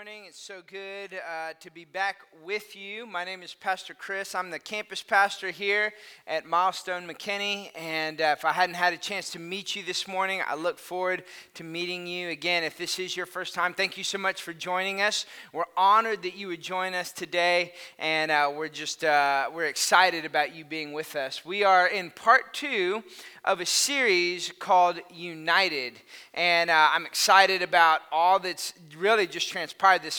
morning. It's so good uh, to be back with you. My name is Pastor Chris. I'm the campus pastor here at Milestone McKinney. And uh, if I hadn't had a chance to meet you this morning, I look forward to meeting you again. If this is your first time, thank you so much for joining us. We're honored that you would join us today, and uh, we're just uh, we're excited about you being with us. We are in part two of a series called United. And uh, I'm excited about all that's really just transpired this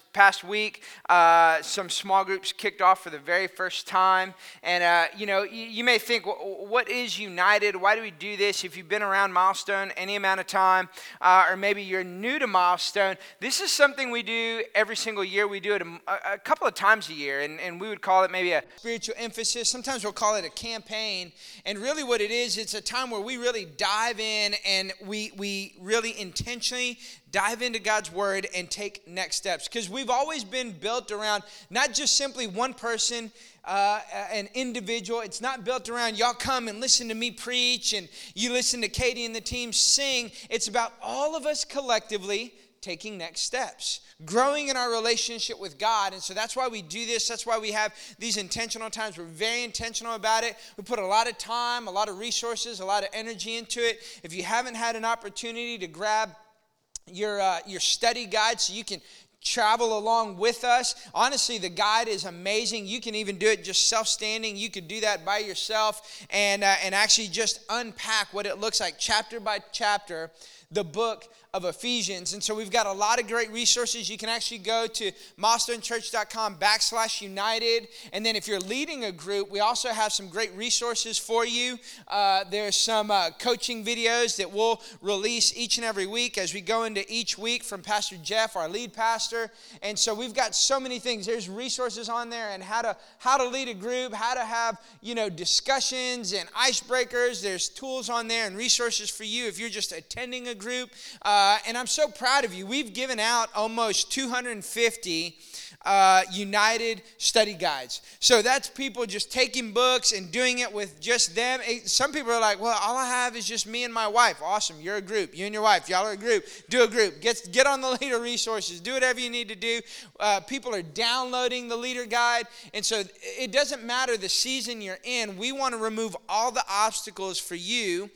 past week, uh, some small groups kicked off for the very first time. And, uh, you know, you, you, may think, what is United? Why do we do this? If you've been around Milestone any amount of time, uh, or maybe you're new to Milestone, this is something we do every single year. We do it a, a couple of times a year, and, and we would call it maybe a spiritual emphasis. Sometimes we'll call it a campaign. And really, what it is, it's a time where we really dive in and we, we really intentionally dive into God's word and take next steps. Because we've always been built around not just simply one person, uh, an individual. It's not built around y'all come and listen to me preach and you listen to Katie and the team sing. It's about all of us collectively taking next steps, growing in our relationship with God. And so that's why we do this. That's why we have these intentional times. We're very intentional about it. We put a lot of time, a lot of resources, a lot of energy into it. If you haven't had an opportunity to grab your, uh, your study guide so you can travel along with us. Honestly, the guide is amazing. You can even do it just self standing. You could do that by yourself and, uh, and actually just unpack what it looks like chapter by chapter, the book of Ephesians. And so we've got a lot of great resources. You can actually go to milestonechurch.com backslash united. And then if you're leading a group, we also have some great resources for you. Uh, there's some uh, coaching videos that we'll release each and every week as we go into each week from Pastor Jeff, our lead pastor. And so we've got so many things. There's resources on there and how to how to lead a group, how to have, you know, discussions and icebreakers. There's tools on there and resources for you if you're just attending a group. Uh, uh, and I'm so proud of you. We've given out almost 250 uh, United study guides. So that's people just taking books and doing it with just them. Some people are like, well, all I have is just me and my wife. Awesome. You're a group. You and your wife. Y'all are a group. Do a group. Get, get on the leader resources. Do whatever you need to do. Uh, people are downloading the leader guide. And so it doesn't matter the season you're in. We want to remove all the obstacles for you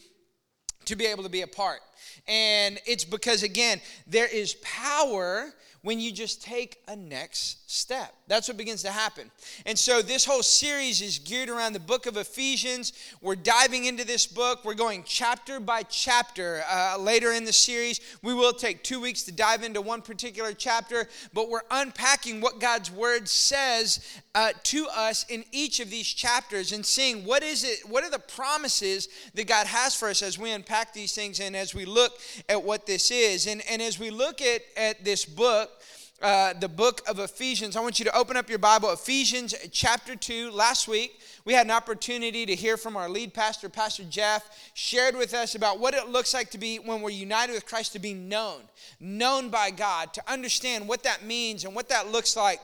to be able to be a part. And it's because, again, there is power when you just take a next step. That's what begins to happen. And so this whole series is geared around the book of Ephesians. We're diving into this book. We're going chapter by chapter uh, later in the series. We will take two weeks to dive into one particular chapter, but we're unpacking what God's word says uh, to us in each of these chapters and seeing what is it, what are the promises that God has for us as we unpack these things and as we look at what this is. And, and as we look at, at this book, uh, the book of Ephesians. I want you to open up your Bible, Ephesians chapter 2. Last week, we had an opportunity to hear from our lead pastor, Pastor Jeff, shared with us about what it looks like to be, when we're united with Christ, to be known, known by God, to understand what that means and what that looks like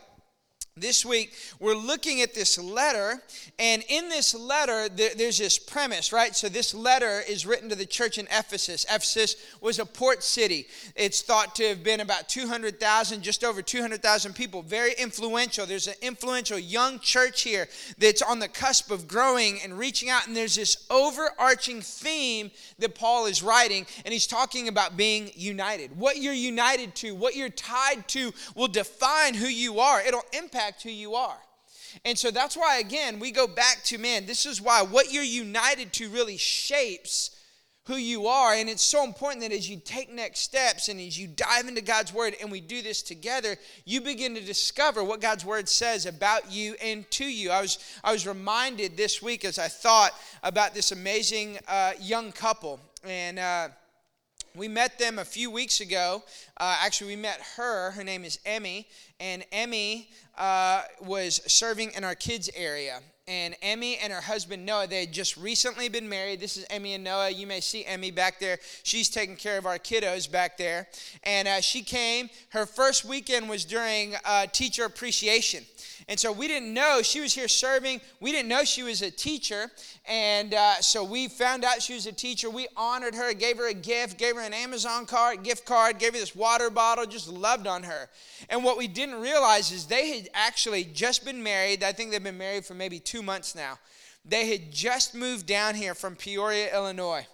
this week, we're looking at this letter, and in this letter, there's this premise, right? So, this letter is written to the church in Ephesus. Ephesus was a port city. It's thought to have been about 200,000, just over 200,000 people, very influential. There's an influential young church here that's on the cusp of growing and reaching out, and there's this overarching theme that Paul is writing, and he's talking about being united. What you're united to, what you're tied to, will define who you are, it'll impact impact who you are. And so that's why, again, we go back to man, this is why what you're united to really shapes who you are. And it's so important that as you take next steps and as you dive into God's word and we do this together, you begin to discover what God's word says about you and to you. I was, I was reminded this week as I thought about this amazing uh, young couple. And, uh, we met them a few weeks ago. Uh, actually, we met her. Her name is Emmy. And Emmy uh, was serving in our kids area and Emmy and her husband Noah, they had just recently been married. This is Emmy and Noah. You may see Emmy back there. She's taking care of our kiddos back there. And uh, she came. Her first weekend was during uh, teacher appreciation. And so we didn't know she was here serving. We didn't know she was a teacher. And uh, so we found out she was a teacher. We honored her, gave her a gift, gave her an Amazon card, gift card, gave her this water bottle, just loved on her. And what we didn't realize is they had actually just been married. I think they've been married for maybe two months now. They had just moved down here from Peoria, Illinois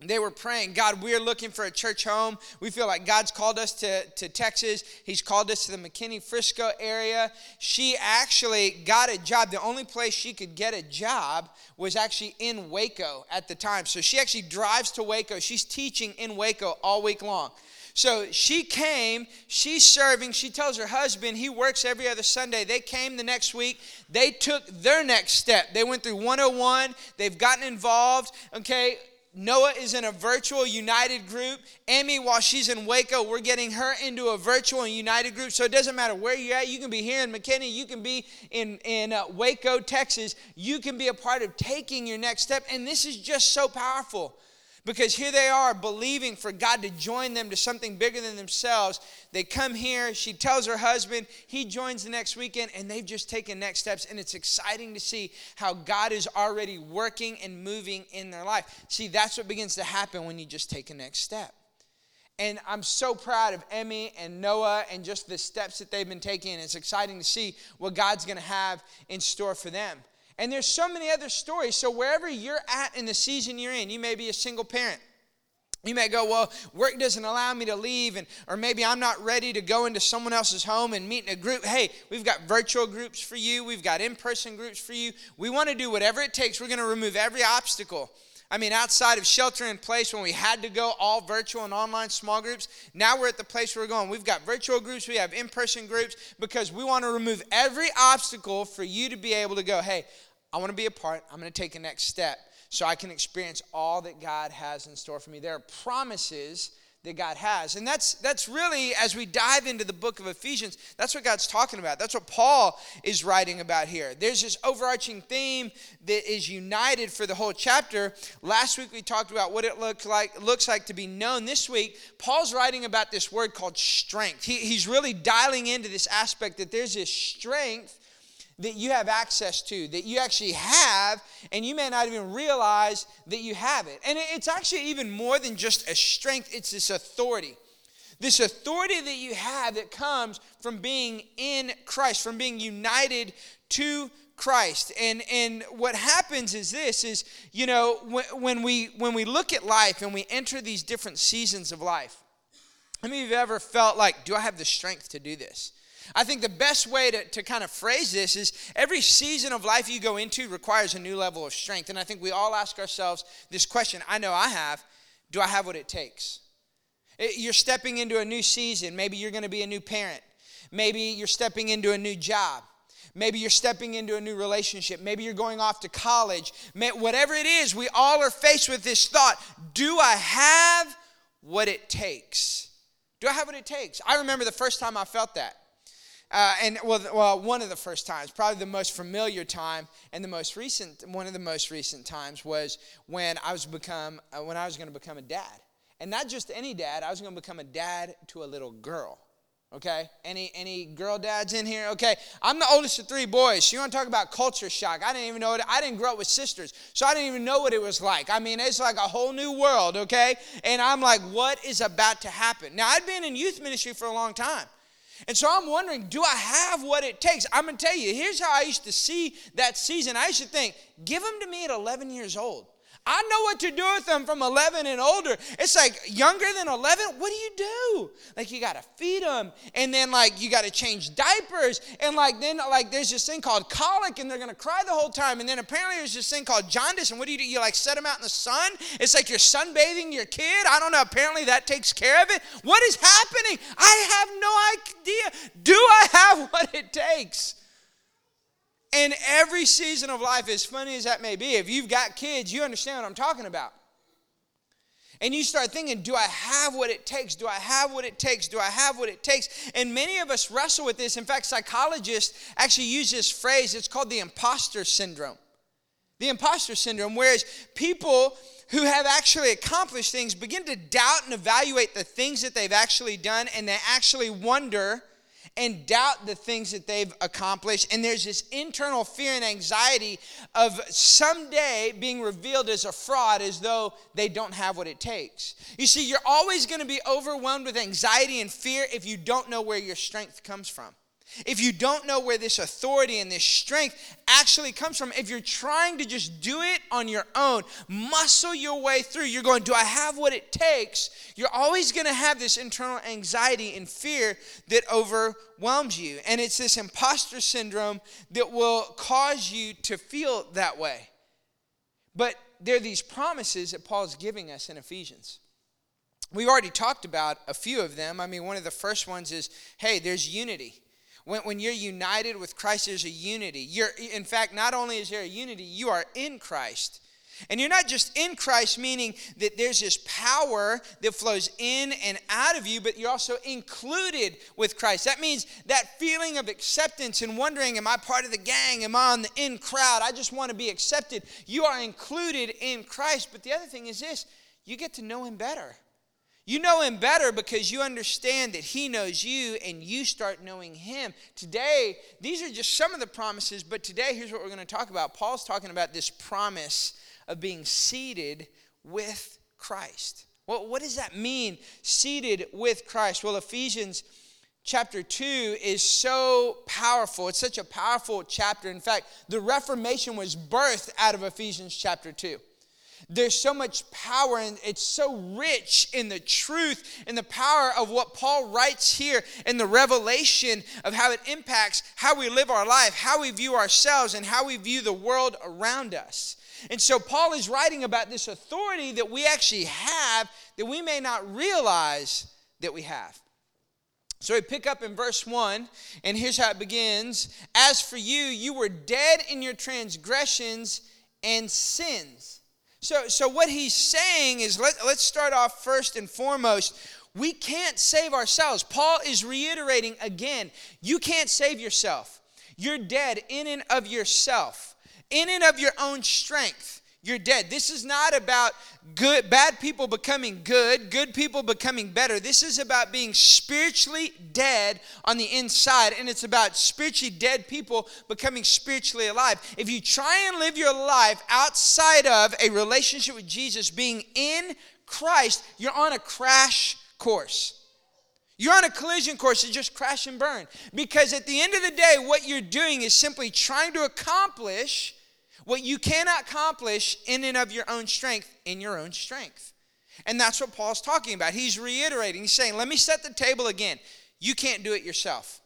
they were praying, God, we're looking for a church home. We feel like God's called us to, to Texas. He's called us to the McKinney Frisco area. She actually got a job. The only place she could get a job was actually in Waco at the time. So she actually drives to Waco. She's teaching in Waco all week long. So she came, she's serving. She tells her husband, he works every other Sunday. They came the next week. They took their next step. They went through 101. They've gotten involved. Okay, Noah is in a virtual united group. Emmy, while she's in Waco, we're getting her into a virtual united group. So it doesn't matter where you're at. You can be here in McKinney. You can be in, in uh, Waco, Texas. You can be a part of taking your next step. And this is just so powerful. Because here they are believing for God to join them to something bigger than themselves. They come here, she tells her husband, he joins the next weekend, and they've just taken next steps. And it's exciting to see how God is already working and moving in their life. See, that's what begins to happen when you just take a next step. And I'm so proud of Emmy and Noah and just the steps that they've been taking. It's exciting to see what God's going to have in store for them. And there's so many other stories. So wherever you're at in the season you're in, you may be a single parent. You may go, well, work doesn't allow me to leave, and or maybe I'm not ready to go into someone else's home and meet in a group. Hey, we've got virtual groups for you, we've got in-person groups for you. We want to do whatever it takes. We're going to remove every obstacle. I mean, outside of shelter in place when we had to go all virtual and online small groups, now we're at the place where we're going. We've got virtual groups, we have in person groups because we want to remove every obstacle for you to be able to go, hey, I want to be a part. I'm going to take a next step so I can experience all that God has in store for me. There are promises that God has. And that's that's really as we dive into the book of Ephesians, that's what God's talking about. That's what Paul is writing about here. There's this overarching theme that is united for the whole chapter. Last week we talked about what it looked like looks like to be known. This week, Paul's writing about this word called strength. He, he's really dialing into this aspect that there's this strength that you have access to, that you actually have, and you may not even realize that you have it. And it's actually even more than just a strength, it's this authority. This authority that you have that comes from being in Christ, from being united to Christ. And and what happens is this is, you know, when, when we when we look at life and we enter these different seasons of life, how many of you ever felt like, do I have the strength to do this? I think the best way to, to kind of phrase this is every season of life you go into requires a new level of strength. And I think we all ask ourselves this question. I know I have do I have what it takes? Eh, you're stepping into a new season. Maybe you're going to be a new parent. Maybe you're stepping into a new job. Maybe you're stepping into a new relationship. Maybe you're going off to college. Whatever it is, we all are faced with this thought Do I have what it takes? Do I have what it takes? I remember the first time I felt that. Uh, and well, well, one of the first times, probably the most familiar time, and the most recent, one of the most recent times was when I was become uh, when I was going to become a dad, and not just any dad. I was going to become a dad to a little girl. Okay, any any girl dads in here? Okay, I'm the oldest of three boys. So you want to talk about culture shock? I didn't even know it. I didn't grow up with sisters, so I didn't even know what it was like. I mean, it's like a whole new world. Okay, and I'm like, what is about to happen? Now I'd been in youth ministry for a long time. And so I'm wondering, do I have what it takes? I'm going to tell you, here's how I used to see that season. I used to think, give them to me at 11 years old. I know what to do with them from 11 and older. It's like younger than 11, what do you do? Like you got to feed them and then like you got to change diapers and like then like there's this thing called colic and they're going to cry the whole time and then apparently there's this thing called jaundice and what do you do? You like set them out in the sun? It's like you're sunbathing your kid. I don't know, apparently that takes care of it. What is happening? I have no idea. Do I have what it takes? In every season of life, as funny as that may be, if you've got kids, you understand what I'm talking about. And you start thinking, do I have what it takes? Do I have what it takes? Do I have what it takes? And many of us wrestle with this. In fact, psychologists actually use this phrase. It's called the imposter syndrome. The imposter syndrome, whereas people who have actually accomplished things begin to doubt and evaluate the things that they've actually done, and they actually wonder and doubt the things that they've accomplished. And there's this internal fear and anxiety of someday being revealed as a fraud as though they don't have what it takes. You see, you're always going to be overwhelmed with anxiety and fear if you don't know where your strength comes from. If you don't know where this authority and this strength actually comes from, if you're trying to just do it on your own, muscle your way through, you're going, Do I have what it takes? You're always going to have this internal anxiety and fear that overwhelms you. And it's this imposter syndrome that will cause you to feel that way. But there are these promises that Paul is giving us in Ephesians. We've already talked about a few of them. I mean, one of the first ones is hey, there's unity when, when you're united with Christ, there's a unity. You're, in fact, not only is there a unity, you are in Christ. And you're not just in Christ, meaning that there's this power that flows in and out of you, but you're also included with Christ. That means that feeling of acceptance and wondering, am I part of the gang? Am I on the in crowd? I just want to be accepted. You are included in Christ. But the other thing is this you get to know Him better. You know him better because you understand that he knows you and you start knowing him. Today, these are just some of the promises, but today, here's what we're going to talk about. Paul's talking about this promise of being seated with Christ. Well, what does that mean, seated with Christ? Well, Ephesians chapter 2 is so powerful. It's such a powerful chapter. In fact, the Reformation was birthed out of Ephesians chapter 2. There's so much power and it's so rich in the truth and the power of what Paul writes here and the revelation of how it impacts how we live our life, how we view ourselves, and how we view the world around us. And so Paul is writing about this authority that we actually have that we may not realize that we have. So we pick up in verse 1, and here's how it begins As for you, you were dead in your transgressions and sins so, so what he's saying is let, let's start off first and foremost. We can't save ourselves. Paul is reiterating again you can't save yourself. You're dead in and of yourself, in and of your own strength you're dead. This is not about good bad people becoming good, good people becoming better. This is about being spiritually dead on the inside and it's about spiritually dead people becoming spiritually alive. If you try and live your life outside of a relationship with Jesus, being in Christ, you're on a crash course. You're on a collision course to just crash and burn. Because at the end of the day, what you're doing is simply trying to accomplish what you cannot accomplish in and of your own strength, in your own strength. And that's what Paul's talking about. He's reiterating, he's saying, let me set the table again. You can't do it yourself.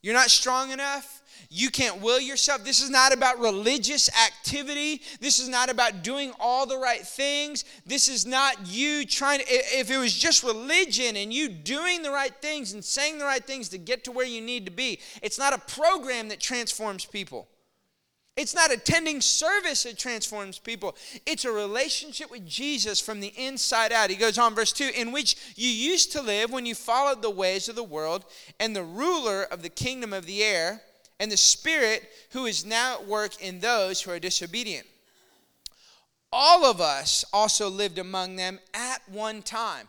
You're not strong enough. You can't will yourself. This is not about religious activity. This is not about doing all the right things. This is not you trying to, if it was just religion and you doing the right things and saying the right things to get to where you need to be, it's not a program that transforms people. It's not attending service that transforms people. It's a relationship with Jesus from the inside out. He goes on, verse 2 in which you used to live when you followed the ways of the world and the ruler of the kingdom of the air and the spirit who is now at work in those who are disobedient. All of us also lived among them at one time.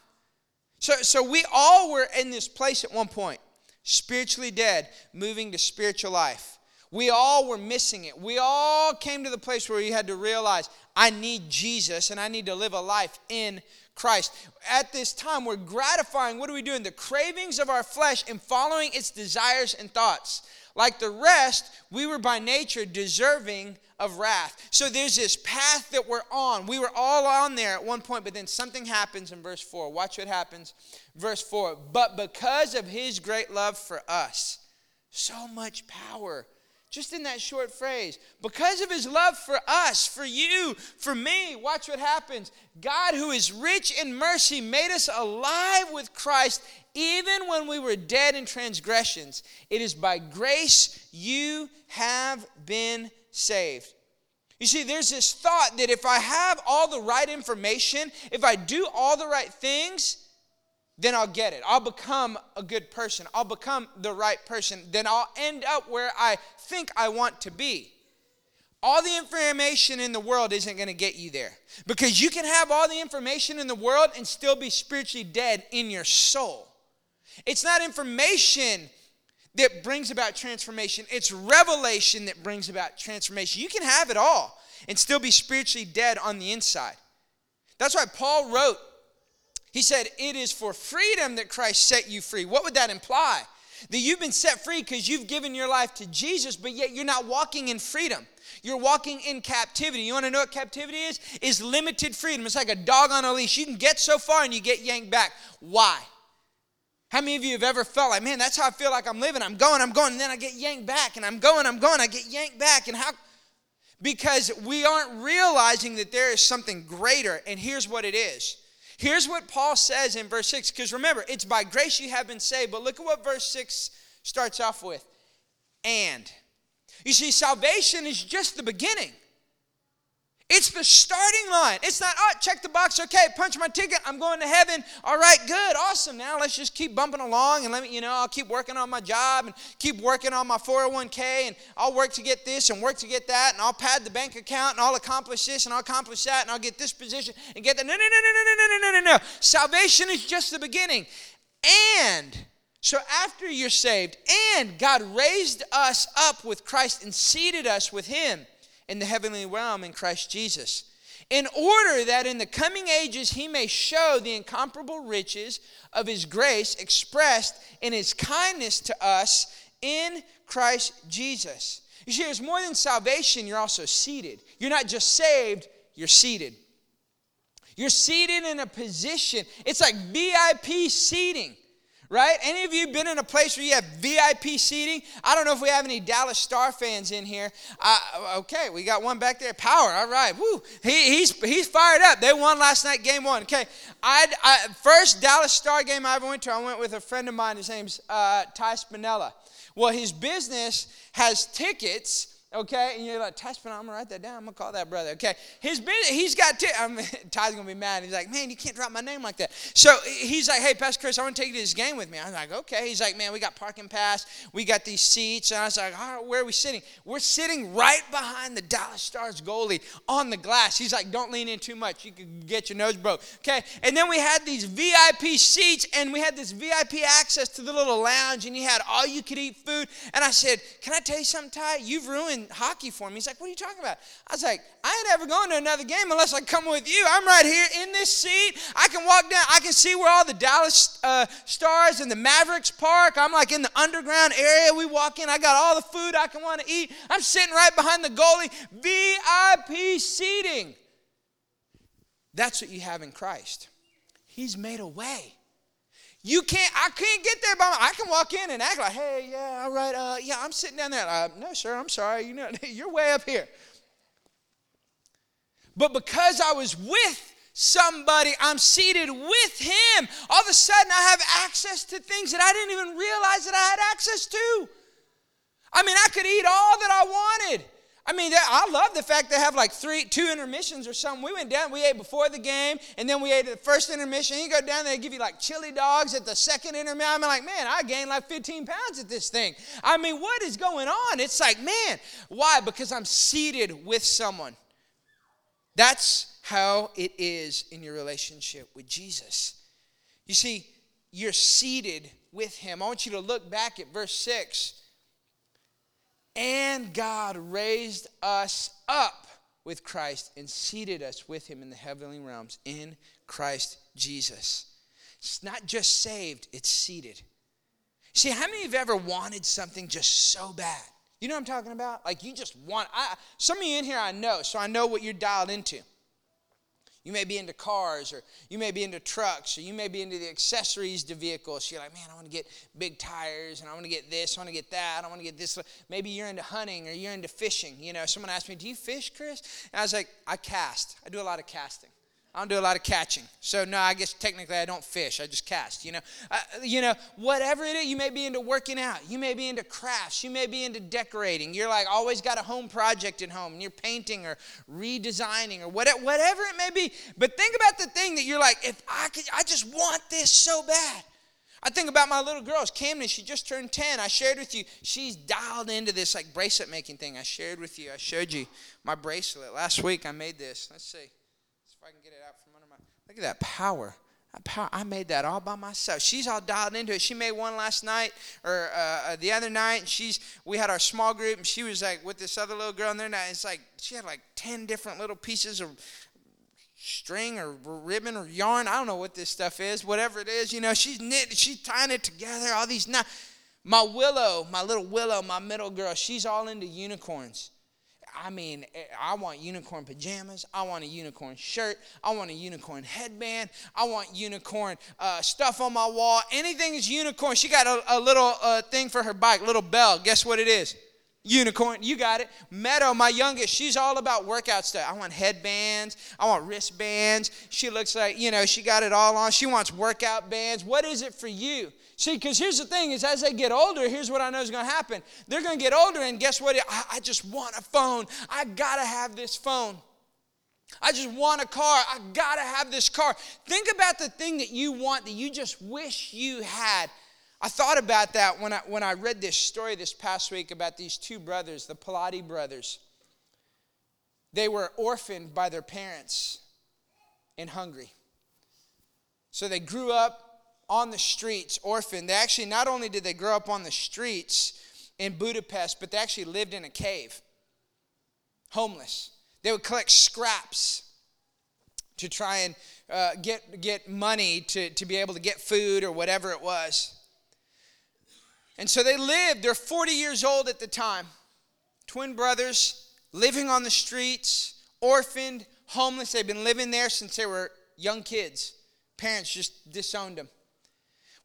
So, so we all were in this place at one point, spiritually dead, moving to spiritual life. We all were missing it. We all came to the place where we had to realize, I need Jesus and I need to live a life in Christ. At this time, we're gratifying, what are we doing? The cravings of our flesh and following its desires and thoughts. Like the rest, we were by nature deserving of wrath. So there's this path that we're on. We were all on there at one point, but then something happens in verse 4. Watch what happens. Verse 4 But because of his great love for us, so much power just in that short phrase. Because of his love for us, for you, for me, watch what happens. God, who is rich in mercy, made us alive with Christ even when we were dead in transgressions. It is by grace you have been saved. You see, there's this thought that if I have all the right information, if I do all the right things, then I'll get it. I'll become a good person. I'll become the right person. Then I'll end up where I think I want to be. All the information in the world isn't going to get you there because you can have all the information in the world and still be spiritually dead in your soul. It's not information that brings about transformation, it's revelation that brings about transformation. You can have it all and still be spiritually dead on the inside. That's why Paul wrote, he said, It is for freedom that Christ set you free. What would that imply? That you've been set free because you've given your life to Jesus, but yet you're not walking in freedom. You're walking in captivity. You want to know what captivity is? Is limited freedom. It's like a dog on a leash. You can get so far and you get yanked back. Why? How many of you have ever felt like, man, that's how I feel like I'm living? I'm going, I'm going, and then I get yanked back, and I'm going, I'm going, I get yanked back. And how? Because we aren't realizing that there is something greater, and here's what it is. Here's what Paul says in verse 6, because remember, it's by grace you have been saved, but look at what verse 6 starts off with. And. You see, salvation is just the beginning. It's the starting line. It's not, oh, check the box, okay, punch my ticket, I'm going to heaven. All right, good, awesome. Now let's just keep bumping along and let me, you know, I'll keep working on my job and keep working on my 401k and I'll work to get this and work to get that and I'll pad the bank account and I'll accomplish this and I'll accomplish that and I'll get this position and get that. No, no, no, no, no, no, no, no, no, no. Salvation is just the beginning. And so after you're saved, and God raised us up with Christ and seated us with Him in the heavenly realm in Christ Jesus, in order that in the coming ages he may show the incomparable riches of his grace expressed in his kindness to us in Christ Jesus. You see, there's more than salvation, you're also seated. You're not just saved, you're seated. You're seated in a position, it's like VIP seating right? Any of you been in a place where you have VIP seating? I don't know if we have any Dallas Star fans in here. Okay, we got one back there. Power, all right. Woo. He, he's, he's fired up. They won last night, game one. Okay, I'd, I, first Dallas Star game I ever went to, I went with a friend of mine. His name's uh, Ty Spinella. Well, his business has tickets Okay, and you're like, Touch I'm gonna write that down. I'm gonna call that brother. Okay, his business, he's got. T- I'm, Ty's gonna be mad. He's like, man, you can't drop my name like that. So he's like, hey, Pastor Chris, I want to take you to this game with me. I'm like, okay. He's like, man, we got parking pass, we got these seats, and I was like, all right, where are we sitting? We're sitting right behind the Dallas Stars goalie on the glass. He's like, don't lean in too much. You could get your nose broke. Okay, and then we had these VIP seats, and we had this VIP access to the little lounge, and you had all you could eat food. And I said, can I tell you something, Ty? You've ruined hockey for me. He's like, What are you talking about? I was like, I ain't ever going to another game unless I come with you. I'm right here in this seat. I can walk down, I can see where all the Dallas uh, Stars and the Mavericks park. I'm like in the underground area. We walk in, I got all the food I can want to eat. I'm sitting right behind the goalie, VIP seating. That's what you have in Christ. He's made a way. You can't, I can't get there by my, I can walk in and act like, hey, yeah, all right, uh, yeah, I'm sitting down there. Uh, no, sir, I'm sorry. You know, you're way up here. But because I was with somebody, I'm seated with him, all of a sudden I have access to things that I didn't even realize that I had access to. I mean, I could eat all that I wanted. I mean, I love the fact they have like three, two intermissions or something. We went down, we ate before the game, and then we ate at the first intermission. You go down there, they give you like chili dogs at the second intermission. I'm like, man, I gained like 15 pounds at this thing. I mean, what is going on? It's like, man, why? Because I'm seated with someone. That's how it is in your relationship with Jesus. You see, you're seated with him. I want you to look back at verse 6 and God raised us up with Christ and seated us with him in the heavenly realms in Christ Jesus. It's not just saved, it's seated. See, how many of you have ever wanted something just so bad? You know what I'm talking about? Like you just want I, some of you in here I know, so I know what you're dialed into. You may be into cars, or you may be into trucks, or you may be into the accessories to vehicles. So you're like, man, I want to get big tires, and I want to get this, I want to get that, I want to get this. Maybe you're into hunting or you're into fishing. You know, someone asked me, do you fish, Chris? And I was like, I cast. I do a lot of casting. I don't do a lot of catching. So no, I guess technically I don't fish. I just cast. You know, you know, whatever it is, you may be into working out. You may be into crafts. You may be into decorating. You're like always got a home project at home, and you're painting or redesigning or whatever, whatever it may be. But think about the thing that you're like, if I could, I just want this so bad. I think about my little girls. Camden, she just turned 10. I shared with you, she's dialed into this like bracelet making thing. I shared with you, I showed you my bracelet. Last week I made this. Let's see. I can get it out from under my. Look at that power. That power. I made that all by myself. She's all dialed into it. She made one last night or uh, uh, the other night. And she's we had our small group, and she was like with this other little girl in there. Now it's like she had like ten different little pieces of string or ribbon or yarn. I don't know what this stuff is. Whatever it is, you know, she's knit. She's tying it together. All these. Now, my Willow, my little Willow, my middle girl, she's all into unicorns. I mean, eh, I want unicorn pajamas. I want a unicorn shirt. I want a unicorn headband. I want unicorn uh, stuff on my wall. Anything is unicorn. She got a, a little uh, thing for her bike, little bell. Guess what it is? Unicorn, you got it. Meadow, my youngest, she's all about workout stuff. I want headbands. I want wristbands. She looks like, you know, she got it all on. She wants workout bands. What is it for you? See, because here's the thing is as they get older, here's what I know is going to happen. They're going to get older, and guess what? I, I just want a phone. I got to have this phone. I just want a car. I got to have this car. Think about the thing that you want that you just wish you had. I thought about that when I, when I read this story this past week about these two brothers, the Pilati brothers. They were orphaned by their parents in Hungary. So they grew up on the streets, orphaned. They actually, not only did they grow up on the streets in Budapest, but they actually lived in a cave, homeless. They would collect scraps to try and uh, get, get money to, to be able to get food or whatever it was. And so they lived, they're 40 years old at the time, twin brothers living on the streets, orphaned, homeless. They've been living there since they were young kids. Parents just disowned them.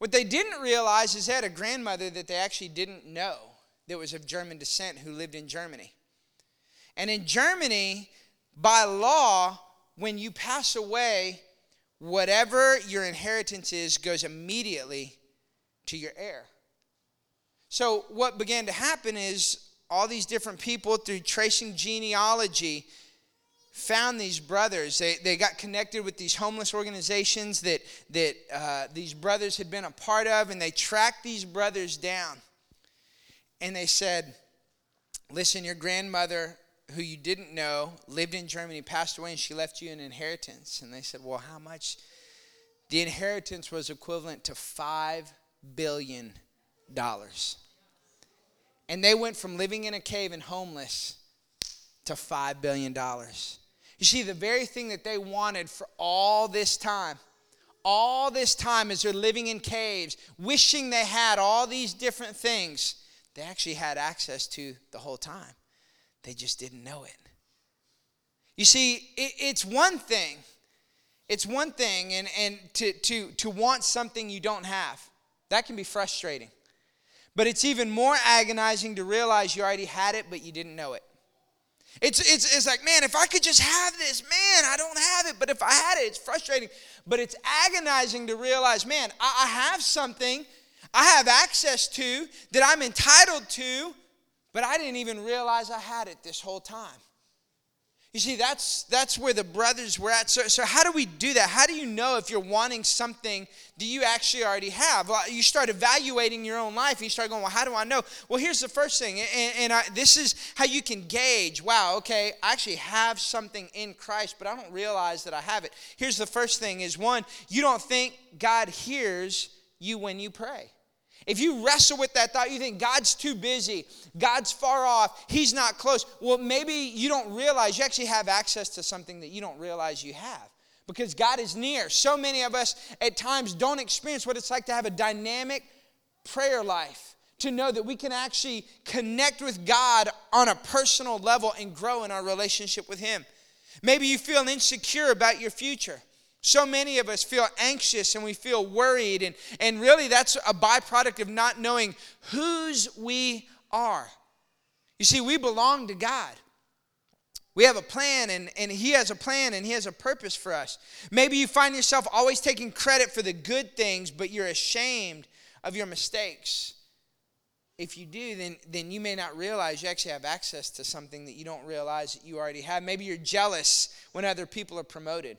What they didn't realize is they had a grandmother that they actually didn't know that was of German descent who lived in Germany. And in Germany, by law, when you pass away, whatever your inheritance is goes immediately to your heir. So, what began to happen is all these different people, through tracing genealogy, found these brothers. They, they got connected with these homeless organizations that, that uh, these brothers had been a part of, and they tracked these brothers down. And they said, Listen, your grandmother, who you didn't know, lived in Germany, passed away, and she left you an inheritance. And they said, Well, how much? The inheritance was equivalent to $5 billion. And they went from living in a cave and homeless to $5 billion. You see, the very thing that they wanted for all this time, all this time as they're living in caves, wishing they had all these different things, they actually had access to the whole time. They just didn't know it. You see, it, it's one thing. It's one thing, and, and to, to, to want something you don't have. That can be frustrating. But it's even more agonizing to realize you already had it, but you didn't know it. It's, it's, it's like, man, if I could just have this, man, I don't have it. But if I had it, it's frustrating. But it's agonizing to realize, man, I, I have something I have access to that I'm entitled to, but I didn't even realize I had it this whole time. You see, that's, that's where the brothers were at. So, so, how do we do that? How do you know if you're wanting something that you actually already have? Well, you start evaluating your own life and you start going, well, how do I know? Well, here's the first thing, and, and I, this is how you can gauge wow, okay, I actually have something in Christ, but I don't realize that I have it. Here's the first thing is one, you don't think God hears you when you pray. If you wrestle with that thought, you think God's too busy, God's far off, He's not close. Well, maybe you don't realize you actually have access to something that you don't realize you have because God is near. So many of us at times don't experience what it's like to have a dynamic prayer life, to know that we can actually connect with God on a personal level and grow in our relationship with Him. Maybe you feel insecure about your future. So many of us feel anxious and we feel worried, and, and really that's a byproduct of not knowing whose we are. You see, we belong to God. We have a plan, and, and He has a plan, and He has a purpose for us. Maybe you find yourself always taking credit for the good things, but you're ashamed of your mistakes. If you do, then, then you may not realize you actually have access to something that you don't realize that you already have. Maybe you're jealous when other people are promoted,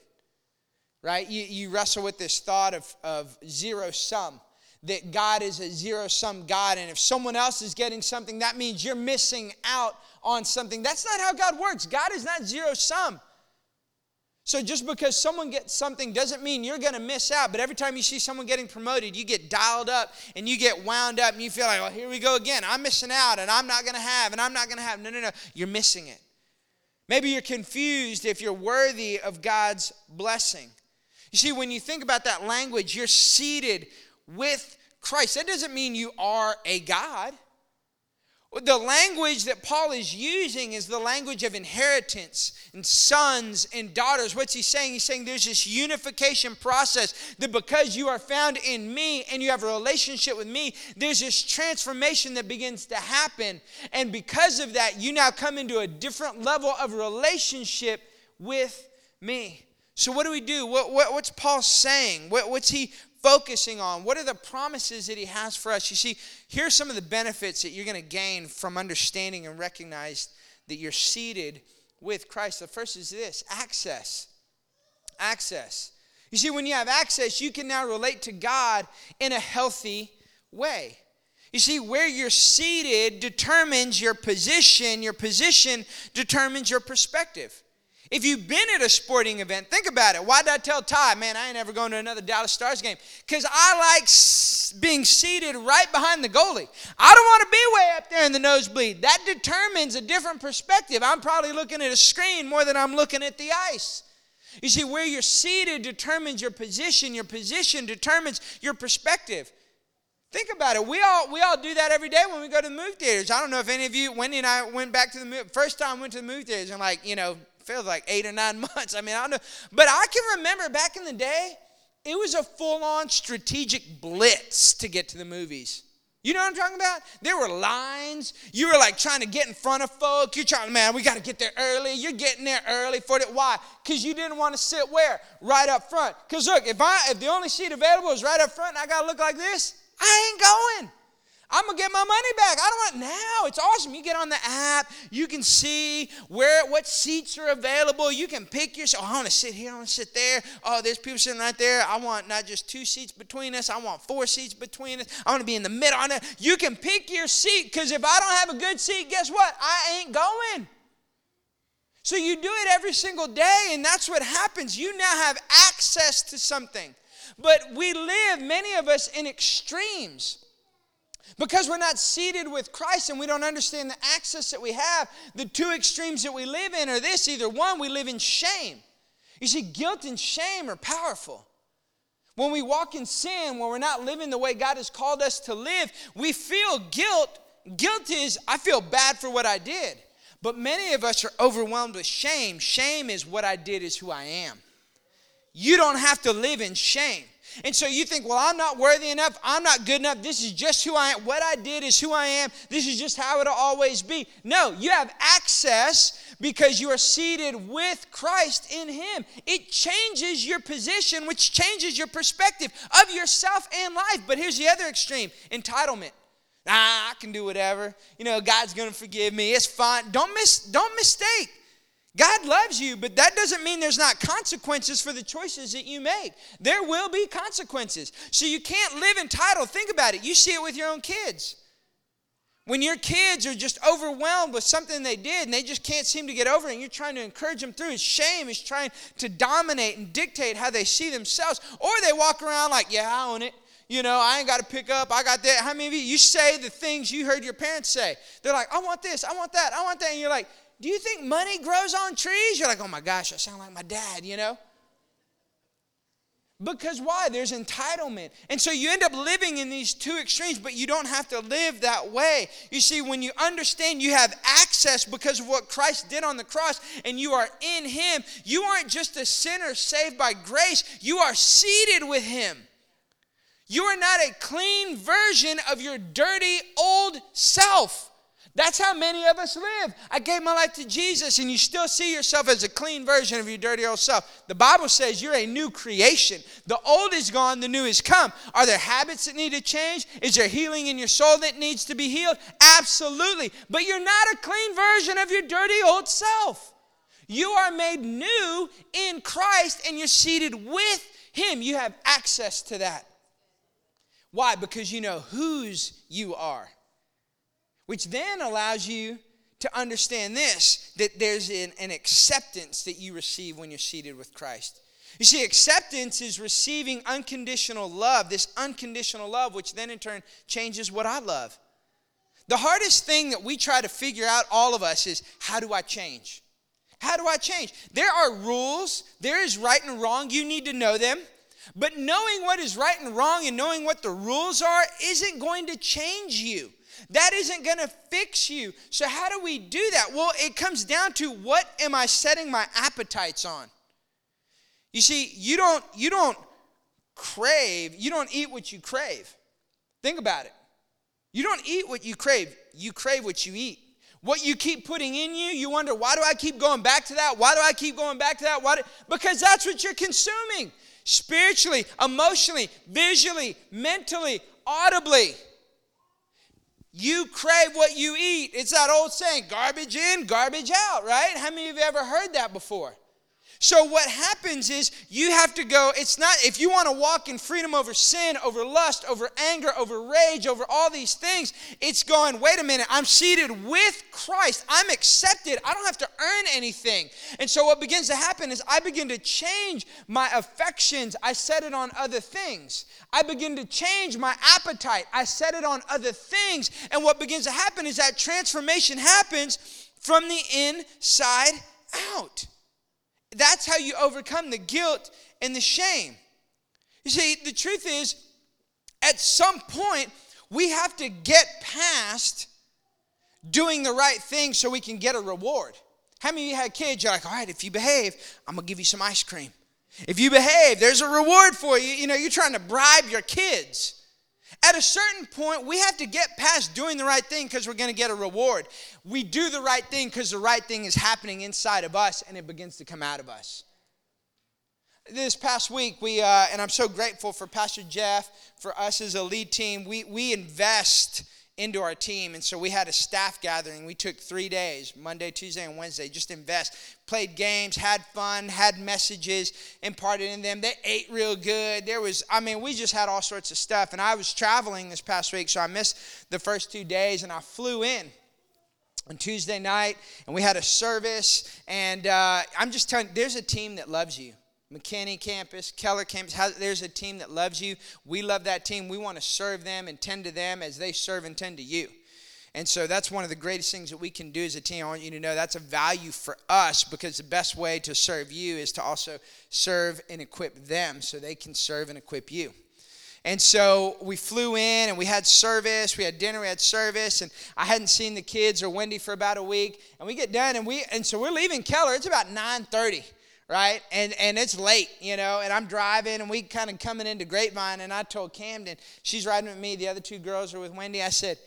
right? You, you wrestle with this thought of, of zero sum that God is a zero sum God. And if someone else is getting something, that means you're missing out on something. That's not how God works. God is not zero sum. So just because someone gets something doesn't mean you're going to miss out. But every time you see someone getting promoted, you get dialed up and you get wound up and you feel like, well, here we go again. I'm missing out and I'm not going to have and I'm not going to have. No, no, no. You're missing it. Maybe you're confused if you're worthy of God's blessing. You see, when you think about that language, you're seated with Christ. That doesn't mean you are a God. The language that Paul is using is the language of inheritance and sons and daughters. What's he saying? He's saying there's this unification process that because you are found in me and you have a relationship with me, there's this transformation that begins to happen. And because of that, you now come into a different level of relationship with me. So, what do we do? What, what, what's Paul saying? What, what's he focusing on? What are the promises that He has for us? You see, here's some of the benefits that you're going to gain from understanding and recognize that you're seated with Christ. The first is this access. Access. You see, when you have access, you can now relate to God in a healthy way. You see, where you're seated determines your position, your position determines your perspective. If you've been at a sporting event, think about it. Why did I tell Ty, man, I ain't ever going to another Dallas Stars game? Because I like being seated right behind the goalie. I don't want to be way up there in the nosebleed. That determines a different perspective. I'm probably looking at a screen more than I'm looking at the ice. You see, where you're seated determines your position, your position determines your perspective. Think about it. We all we all do that every day when we go to the movie theaters. I don't know if any of you, Wendy and I went back to the first time went to the movie theaters and like, you know, feels like eight or nine months. I mean, I don't know. But I can remember back in the day, it was a full on strategic blitz to get to the movies. You know what I'm talking about? There were lines. You were like trying to get in front of folk. You're trying, man, we got to get there early. You're getting there early for it. Why? Because you didn't want to sit where? Right up front. Because look, if I if the only seat available is right up front and I gotta look like this, I ain't going. I'm gonna get my money back. I don't want now. It's awesome. You get on the app, you can see where what seats are available. You can pick your. Oh, I want to sit here. I want to sit there. Oh, there's people sitting right there. I want not just two seats between us. I want four seats between us. I want to be in the middle. You can pick your seat because if I don't have a good seat, guess what? I ain't going. So you do it every single day, and that's what happens. You now have access to something. But we live, many of us, in extremes. Because we're not seated with Christ and we don't understand the access that we have, the two extremes that we live in are this either one, we live in shame. You see, guilt and shame are powerful. When we walk in sin, when we're not living the way God has called us to live, we feel guilt. Guilt is, I feel bad for what I did. But many of us are overwhelmed with shame. Shame is what I did is who I am. You don't have to live in shame. And so you think, well, I'm not worthy enough. I'm not good enough. This is just who I am. What I did is who I am. This is just how it'll always be. No, you have access because you are seated with Christ in Him. It changes your position, which changes your perspective of yourself and life. But here's the other extreme entitlement. Ah, I can do whatever. You know, God's going to forgive me. It's fine. Don't miss don't mistake. God loves you, but that doesn't mean there's not consequences for the choices that you make. There will be consequences. So you can't live entitled. Think about it. You see it with your own kids. When your kids are just overwhelmed with something they did and they just can't seem to get over it, and you're trying to encourage them through shame is trying to dominate and dictate how they see themselves. Or they walk around like, yeah, I own it. You know, I ain't got to pick up. I got that. How many of you, you say the things you heard your parents say? They're like, I want this, I want that, I want that. And you're like, do you think money grows on trees? You're like, oh my gosh, I sound like my dad, you know? Because why? There's entitlement. And so you end up living in these two extremes, but you don't have to live that way. You see, when you understand you have access because of what Christ did on the cross and you are in Him, you aren't just a sinner saved by grace, you are seated with Him. You are not a clean version of your dirty old self. That's how many of us live. I gave my life to Jesus, and you still see yourself as a clean version of your dirty old self. The Bible says you're a new creation. The old is gone, the new is come. Are there habits that need to change? Is there healing in your soul that needs to be healed? Absolutely. But you're not a clean version of your dirty old self. You are made new in Christ, and you're seated with Him. You have access to that. Why? Because you know whose you are which then allows you to understand this that there's an, an, acceptance that you receive when you're seated with Christ. You see, acceptance is receiving unconditional love, this unconditional love, which then in turn changes what I love. The hardest thing that we try to figure out, all of us, is how do I change? How do I change? There are rules, there is right and wrong, you need to know them. But knowing what is right and wrong and knowing what the rules are isn't going to change you. That isn't going to fix you. So, how do we do that? Well, it comes down to what am I setting my appetites on? You see, you don't, you don't crave, you don't eat what you crave. Think about it. You don't eat what you crave, you crave what you eat. What you keep putting in you, you wonder, why do I keep going back to that? Why do I keep going back to that? Why because that's what you're consuming spiritually, emotionally, visually, mentally, audibly. You crave what you eat. It's that old saying garbage in, garbage out, right? How many of you ever heard that before? So, what happens is you have to go, it's not, if you want to walk in freedom over sin, over lust, over anger, over rage, over all these things, it's going, wait a minute, I'm seated with Christ. I'm accepted. I don't have to earn anything. And so, what begins to happen is I begin to change my affections. I set it on other things. I begin to change my appetite. I set it on other things. And what begins to happen is that transformation happens from the inside out. That's how you overcome the guilt and the shame. You see, the truth is, at some point, we have to get past doing the right thing so we can get a reward. How many of you had kids? You're like, all right, if you behave, I'm gonna give you some ice cream. If you behave, there's a reward for you. You know, you're trying to bribe your kids. At a certain point, we have to get past doing the right thing because we're going to get a reward. We do the right thing because the right thing is happening inside of us and it begins to come out of us. This past week, we, uh, and I'm so grateful for Pastor Jeff, for us as a lead team, we, we invest into our team. And so we had a staff gathering. We took three days Monday, Tuesday, and Wednesday just invest. Played games, had fun, had messages imparted in them. They ate real good. There was, I mean, we just had all sorts of stuff. And I was traveling this past week, so I missed the first two days and I flew in on Tuesday night and we had a service. And uh, I'm just telling you, there's a team that loves you. McKinney campus, Keller campus, there's a team that loves you. We love that team. We want to serve them and tend to them as they serve and tend to you. And so that's one of the greatest things that we can do as a team. I want you to know that's a value for us because the best way to serve you is to also serve and equip them so they can serve and equip you. And so we flew in and we had service, we had dinner, we had service, and I hadn't seen the kids or Wendy for about a week. And we get done and we and so we're leaving Keller. It's about 9:30 right? And and it's late, you know, and I'm driving and we kind of coming into Grapevine and I told Camden, she's riding with me, the other two girls are with Wendy. I said,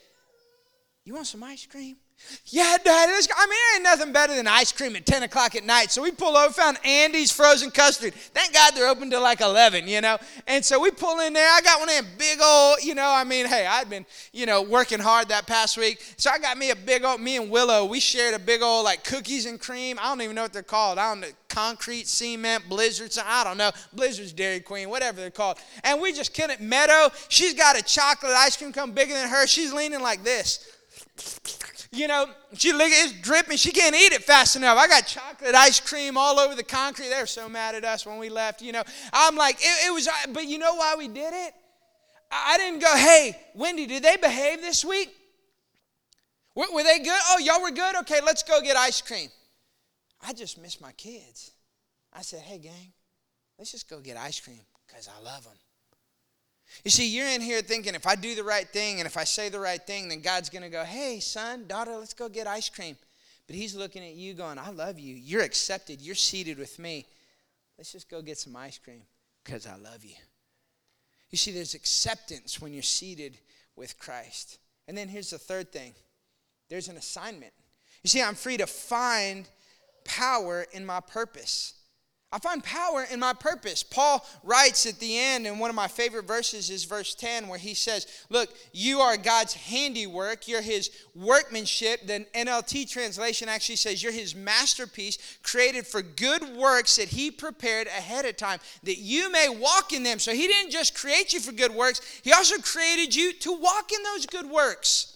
You want some ice cream? Yeah, go. I mean, there ain't nothing better than ice cream at 10 o'clock at night. So we pull over, found Andy's frozen custard. Thank God they're open till like 11, you know? And so we pull in there. I got one of them big old, you know, I mean, hey, I'd been, you know, working hard that past week. So I got me a big old, me and Willow, we shared a big old, like, cookies and cream. I don't even know what they're called. I don't know, concrete, cement, blizzards, I don't know. Blizzards, Dairy Queen, whatever they're called. And we just couldn't. Meadow, she's got a chocolate ice cream cone bigger than her. She's leaning like this you know, she look it's dripping. She can't eat it fast enough. I got chocolate ice cream all over the concrete. They're so mad at us when we left. You know, I'm like, it, it was. But you know why we did it? I didn't go, hey, Wendy, did they behave this week? Were, were they good? Oh, y'all were good. Okay, let's go get ice cream. I just miss my kids. I said, hey, gang, let's just go get ice cream because I love them. You see, you're in here thinking if I do the right thing and if I say the right thing, then God's going to go, hey, son, daughter, let's go get ice cream. But He's looking at you going, I love you. You're accepted. You're seated with me. Let's just go get some ice cream because I love you. You see, there's acceptance when you're seated with Christ. And then here's the third thing there's an assignment. You see, I'm free to find power in my purpose. I find power in my purpose. Paul writes at the end, and one of my favorite verses is verse 10, where he says, Look, you are God's handiwork. You're his workmanship. The NLT translation actually says, You're his masterpiece, created for good works that he prepared ahead of time, that you may walk in them. So he didn't just create you for good works, he also created you to walk in those good works.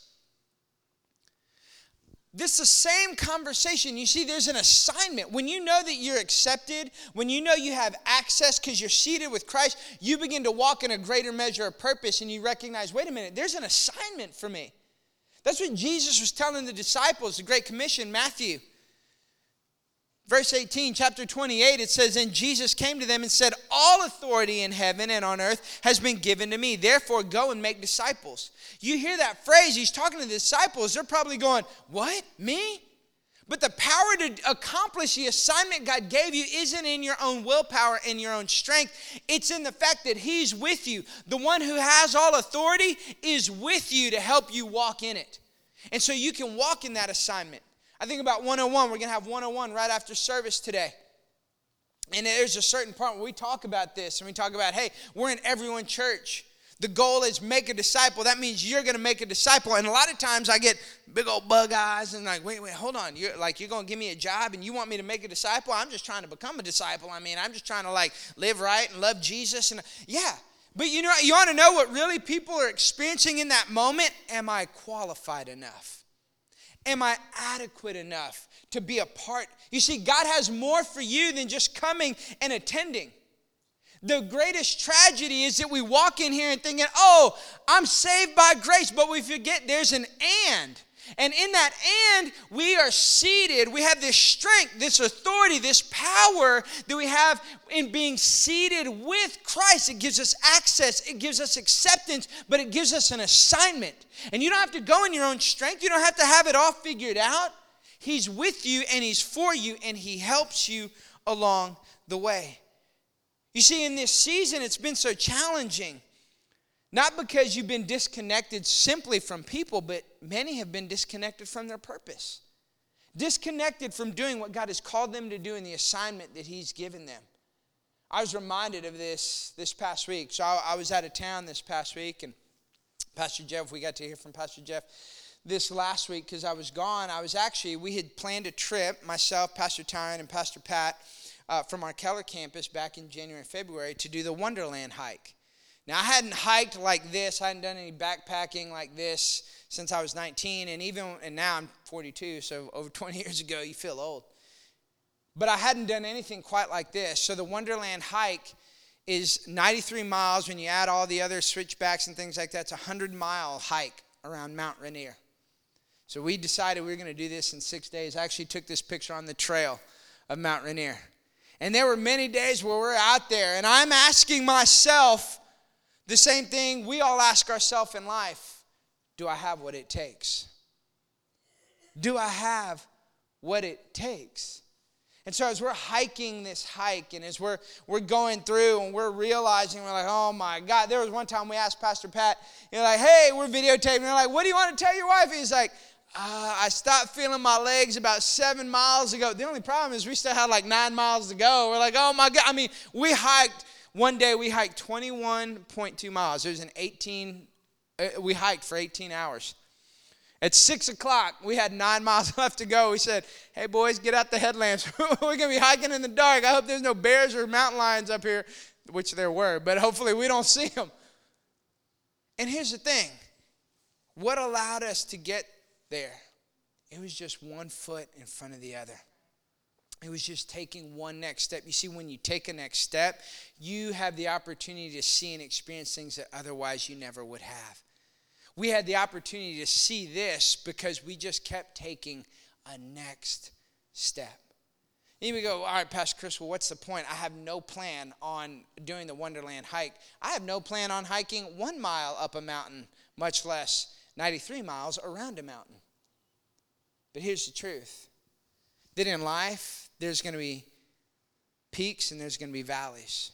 This is the same conversation. You see, there's an assignment. When you know that you're accepted, when you know you have access because you're seated with Christ, you begin to walk in a greater measure of purpose and you recognize, wait a minute, there's an assignment for me. That's what Jesus was telling the disciples, the Great Commission, Matthew. Verse 18, chapter 28, it says, And Jesus came to them and said, All authority in heaven and on earth has been given to me. Therefore, go and make disciples. You hear that phrase, he's talking to the disciples. They're probably going, What? Me? But the power to accomplish the assignment God gave you isn't in your own willpower and your own strength. It's in the fact that He's with you. The one who has all authority is with you to help you walk in it. And so you can walk in that assignment. I think about 101. We're going to have 101 right after service today. And there's a certain part where we talk about this and we talk about, hey, we're in everyone church. The goal is make a disciple. That means you're going to make a disciple. And a lot of times I get big old bug eyes and like, wait, wait, hold on. You're like, you're going to give me a job and you want me to make a disciple? I'm just trying to become a disciple. I mean, I'm just trying to like live right and love Jesus. And yeah, but you know, you want to know what really people are experiencing in that moment? Am I qualified enough? Am I adequate enough to be a part? You see, God has more for you than just coming and attending. The greatest tragedy is that we walk in here and thinking, oh, I'm saved by grace, but we forget there's an and. And in that and, we are seated. We have this strength, this authority, this power that we have in being seated with Christ. It gives us access, it gives us acceptance, but it gives us an assignment. And you don't have to go in your own strength, you don't have to have it all figured out. He's with you and He's for you, and He helps you along the way. You see, in this season, it's been so challenging not because you've been disconnected simply from people, but many have been disconnected from their purpose, disconnected from doing what God has called them to do in the assignment that He's given them. I was reminded of this this past week. So I, I was out of town this past week, and Pastor Jeff, we got to hear from Pastor Jeff this last week because I was gone. I was actually, we had planned a trip, myself, Pastor Tyron, and Pastor Pat, uh, from our Keller campus back in January and February to do the Wonderland hike. Now, I hadn't hiked like this, I hadn't done any backpacking like this since I was 19, and even, and now I'm 42, so over 20 years ago, you feel old. But I hadn't done anything quite like this. So the Wonderland hike is 93 miles. When you add all the other switchbacks and things like that, it's a 100 mile hike around Mount Rainier. So we decided we were going to do this in six days. I actually took this picture on the trail of Mount Rainier. And there were many days where we're out there, and I'm asking myself, the same thing we all ask ourselves in life do I have what it takes? Do I have what it takes? And so as we're hiking this hike and as we're we're going through and we're realizing we're like, oh my God. There was one time we asked Pastor Pat, you're like, hey, we're videotaping. We're like, what do you want to tell your wife? He's like, uh, I stopped feeling my legs about seven miles ago. The only problem is we still had like nine miles to go. We're like, oh my God. I mean, we hiked one day we hiked 21.2 miles. Was an 18, uh, we hiked for 18 hours. At six o'clock, we had nine miles left to go. We said, Hey, boys, get out the headlamps. We're going to be hiking in the dark. I hope there's no bears or mountain lions up here, which there were, but hopefully we don't see them. And here's the thing what allowed us to get there? It was just one foot in front of the other. It was just taking one next step. You see, when you take a next step, you have the opportunity to see and experience things that otherwise you never would have. We had the opportunity to see this because we just kept taking a next step. And you go, all right, Pastor Chris, well, what's the point? I have no plan on doing the Wonderland hike. I have no plan on hiking one mile up a mountain, much less 93 miles around a mountain. But here's the truth that in life, there's going to be peaks and there's going to be valleys.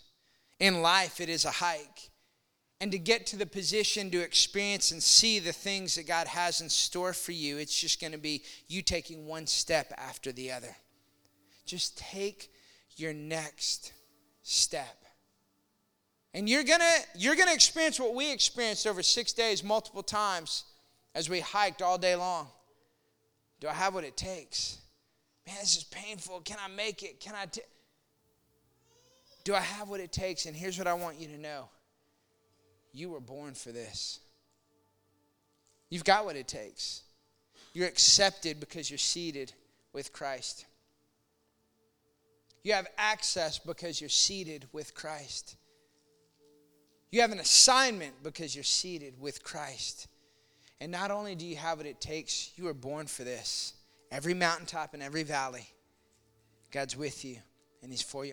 In life, it is a hike. and to get to the position to experience and see the things that God has in store for you, it's just going to be you taking one step after the other. Just take your next step. And you're going to you're going to experience what we experienced over 6 days multiple times as we hiked all day long. Do I have what it takes? Man, this is painful. Can I make it? Can I t- Do I have what it takes? And here's what I want you to know. You were born for this. You've got what it takes. You're accepted because you're seated with Christ. You have access because you're seated with Christ. You have an assignment because you're seated with Christ. And not only do you have what it takes, you were born for this. Every mountaintop and every valley, God's with you and He's for you.